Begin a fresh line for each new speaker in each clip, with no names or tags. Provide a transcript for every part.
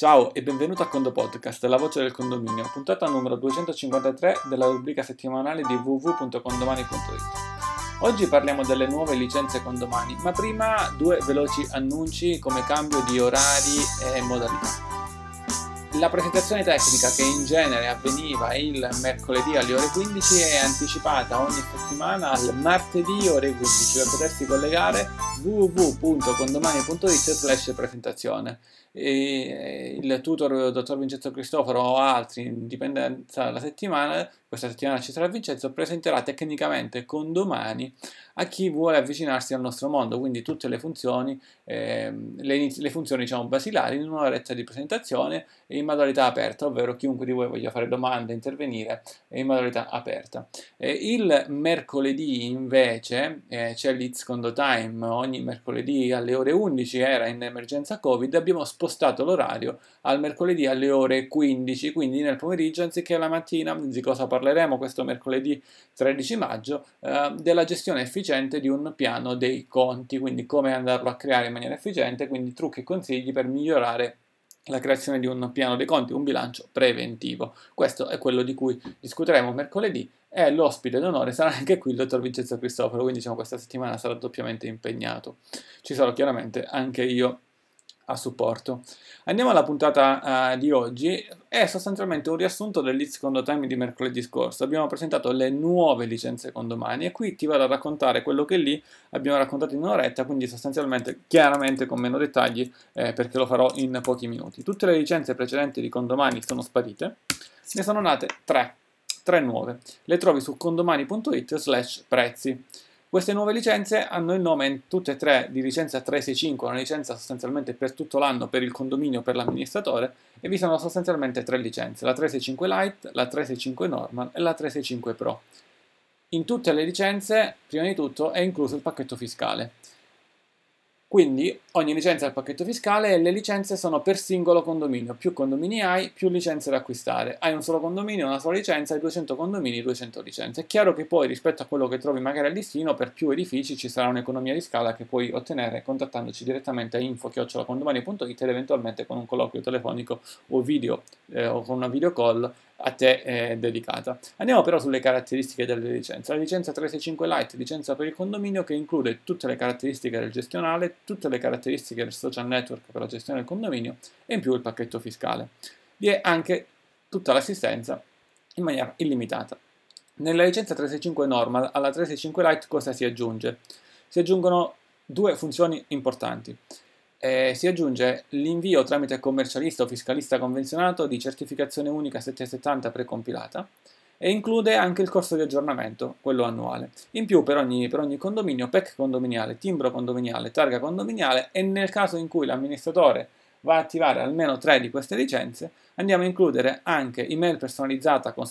Ciao e benvenuto a Condo Podcast, la voce del condominio, puntata numero 253 della rubrica settimanale di www.condomani.it. Oggi parliamo delle nuove licenze condomani, ma prima due veloci annunci come cambio di orari e modalità. La presentazione tecnica che in genere avveniva il mercoledì alle ore 15 è anticipata ogni settimana al martedì ore 15 per potersi collegare www.condomani.it slash presentazione il tutor dottor Vincenzo Cristoforo o altri in dipendenza dalla settimana, questa settimana ci sarà Vincenzo, presenterà tecnicamente con domani a chi vuole avvicinarsi al nostro mondo, quindi tutte le funzioni, eh, le, le, funzioni diciamo basilari in un'oretta di presentazione in modalità aperta, ovvero chiunque di voi voglia fare domande, intervenire in modalità aperta. Eh, il mercoledì invece eh, c'è l'It's Condo Time, ogni mercoledì alle ore 11 era in emergenza Covid, abbiamo spostato l'orario al mercoledì alle ore 15, quindi nel pomeriggio anziché la mattina, di cosa parleremo questo mercoledì 13 maggio, eh, della gestione efficiente di un piano dei conti, quindi come andarlo a creare in maniera efficiente, quindi trucchi e consigli per migliorare la creazione di un piano dei conti, un bilancio preventivo. Questo è quello di cui discuteremo mercoledì e l'ospite d'onore sarà anche qui il dottor Vincenzo Cristoforo, quindi diciamo questa settimana sarà doppiamente impegnato. Ci sarò chiaramente anche io a supporto. Andiamo alla puntata uh, di oggi, è sostanzialmente un riassunto del secondo time di mercoledì scorso. Abbiamo presentato le nuove licenze condomani e qui ti vado a raccontare quello che lì abbiamo raccontato in un'oretta, quindi sostanzialmente, chiaramente con meno dettagli, eh, perché lo farò in pochi minuti. Tutte le licenze precedenti di condomani sono sparite, ne sono nate tre, tre nuove. Le trovi su condomani.it slash prezzi. Queste nuove licenze hanno il nome tutte e tre di licenza 365, una licenza sostanzialmente per tutto l'anno per il condominio per l'amministratore e vi sono sostanzialmente tre licenze, la 365 Lite, la 365 Normal e la 365 Pro. In tutte le licenze, prima di tutto, è incluso il pacchetto fiscale. Quindi ogni licenza ha il pacchetto fiscale e le licenze sono per singolo condominio. Più condomini hai, più licenze da acquistare. Hai un solo condominio, una sola licenza, hai 200 condomini, 200 licenze. È chiaro che poi rispetto a quello che trovi magari al listino, per più edifici ci sarà un'economia di scala che puoi ottenere contattandoci direttamente a info.condomani.it ed eventualmente con un colloquio telefonico o video eh, o con una video call a te è dedicata. Andiamo però sulle caratteristiche delle licenze. La licenza 365 Lite, licenza per il condominio che include tutte le caratteristiche del gestionale, tutte le caratteristiche del social network per la gestione del condominio e in più il pacchetto fiscale. Vi è anche tutta l'assistenza in maniera illimitata. Nella licenza 365 Normal alla 365 Lite cosa si aggiunge? Si aggiungono due funzioni importanti eh, si aggiunge l'invio tramite commercialista o fiscalista convenzionato di certificazione unica 770 precompilata e include anche il corso di aggiornamento, quello annuale. In più per ogni, per ogni condominio, PEC condominiale, timbro condominiale, targa condominiale e nel caso in cui l'amministratore va a attivare almeno tre di queste licenze, andiamo a includere anche email personalizzata con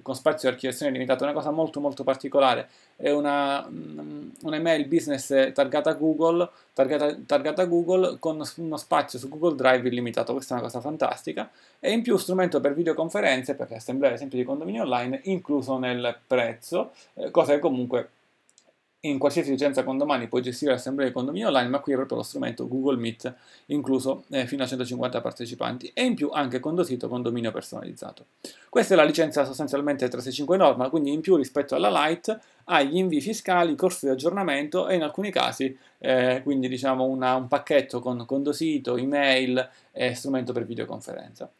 con spazio di archiviazione limitato, una cosa molto molto particolare, è una, mm, un'email business targata Google, targata, targata Google con uno spazio su Google Drive illimitato, questa è una cosa fantastica, e in più strumento per videoconferenze, per le assemblee di condomini online, incluso nel prezzo, eh, cosa che comunque in qualsiasi licenza condomani puoi gestire l'assemblea di condominio online, ma qui è proprio lo strumento Google Meet, incluso eh, fino a 150 partecipanti, e in più anche condosito condominio personalizzato. Questa è la licenza sostanzialmente 365 normal, quindi in più rispetto alla Lite hai gli invii fiscali, corsi di aggiornamento e in alcuni casi eh, quindi diciamo una, un pacchetto con condosito, email e strumento per videoconferenza.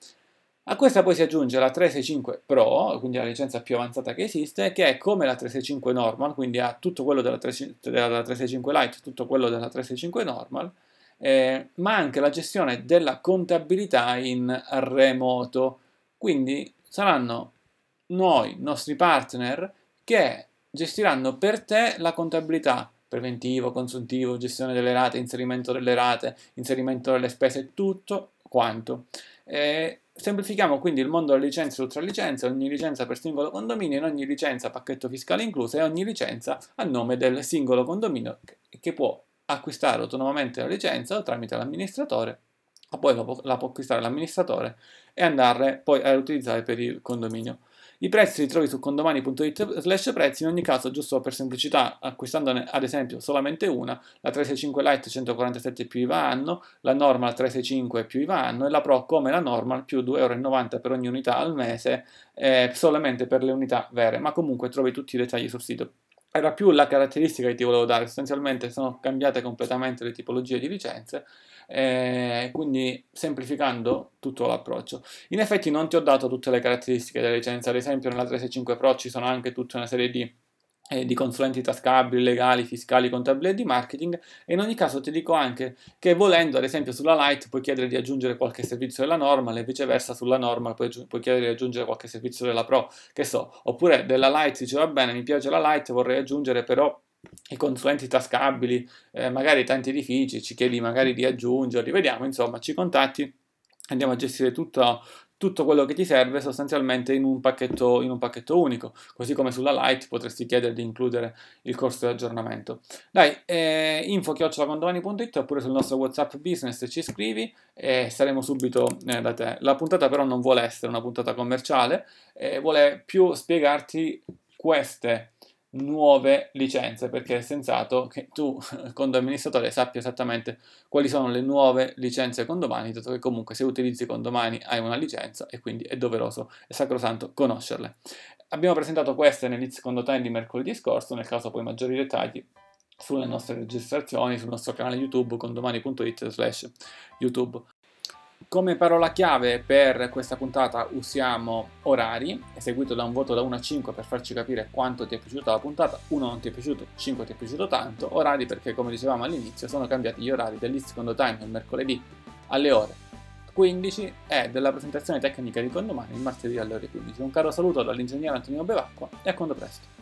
A questa poi si aggiunge la 365 Pro, quindi la licenza più avanzata che esiste, che è come la 365 Normal, quindi ha tutto quello della, 365 Lite, tutto quello della 365 Normal, eh, ma anche la gestione della contabilità in remoto. Quindi saranno noi, nostri partner, che gestiranno per te la contabilità preventivo, consuntivo, gestione delle rate, inserimento delle rate, inserimento delle spese, tutto quanto. Eh, Semplifichiamo quindi il mondo delle licenze e ultralicenze, ogni licenza per singolo condominio, in ogni licenza pacchetto fiscale incluso e ogni licenza a nome del singolo condominio che può acquistare autonomamente la licenza o tramite l'amministratore, o poi la può acquistare l'amministratore e andarle poi a utilizzare per il condominio. I prezzi li trovi su condomani.it slash prezzi, in ogni caso giusto per semplicità acquistandone ad esempio solamente una, la 365 Lite 147 più IVA anno, la Normal 365 più IVA anno e la Pro come la Normal più 2,90 euro per ogni unità al mese eh, solamente per le unità vere, ma comunque trovi tutti i dettagli sul sito era più la caratteristica che ti volevo dare, sostanzialmente sono cambiate completamente le tipologie di licenze, eh, quindi semplificando tutto l'approccio. In effetti non ti ho dato tutte le caratteristiche della licenza, ad esempio nella 365 Pro ci sono anche tutta una serie di eh, di consulenti tascabili, legali, fiscali, contabili e di marketing. E in ogni caso ti dico anche che volendo ad esempio sulla Lite puoi chiedere di aggiungere qualche servizio della normal e viceversa sulla normal puoi, puoi chiedere di aggiungere qualche servizio della Pro, che so, oppure della Lite dice va bene mi piace la Lite vorrei aggiungere però i consulenti tascabili, eh, magari tanti edifici, ci chiedi magari di aggiungerli, vediamo insomma ci contatti andiamo a gestire tutto, tutto quello che ti serve sostanzialmente in un, pacchetto, in un pacchetto unico, così come sulla Lite potresti chiedere di includere il corso di aggiornamento. Dai, eh, info-condomani.it oppure sul nostro WhatsApp business ci scrivi e saremo subito eh, da te. La puntata però non vuole essere una puntata commerciale, eh, vuole più spiegarti queste nuove licenze perché è sensato che tu condo amministratore sappia esattamente quali sono le nuove licenze condomani dato che comunque se utilizzi condomani hai una licenza e quindi è doveroso e sacrosanto conoscerle. Abbiamo presentato queste nell'Itz Condo Time di mercoledì scorso nel caso poi maggiori dettagli sulle nostre registrazioni sul nostro canale youtube condomani.it slash youtube come parola chiave per questa puntata usiamo orari, eseguito da un voto da 1 a 5 per farci capire quanto ti è piaciuta la puntata, 1 non ti è piaciuto, 5 ti è piaciuto tanto, orari perché come dicevamo all'inizio sono cambiati gli orari del secondo time il mercoledì alle ore 15 e della presentazione tecnica di condomani il martedì alle ore 15. Un caro saluto dall'ingegnere Antonio Bevacqua e a quando presto.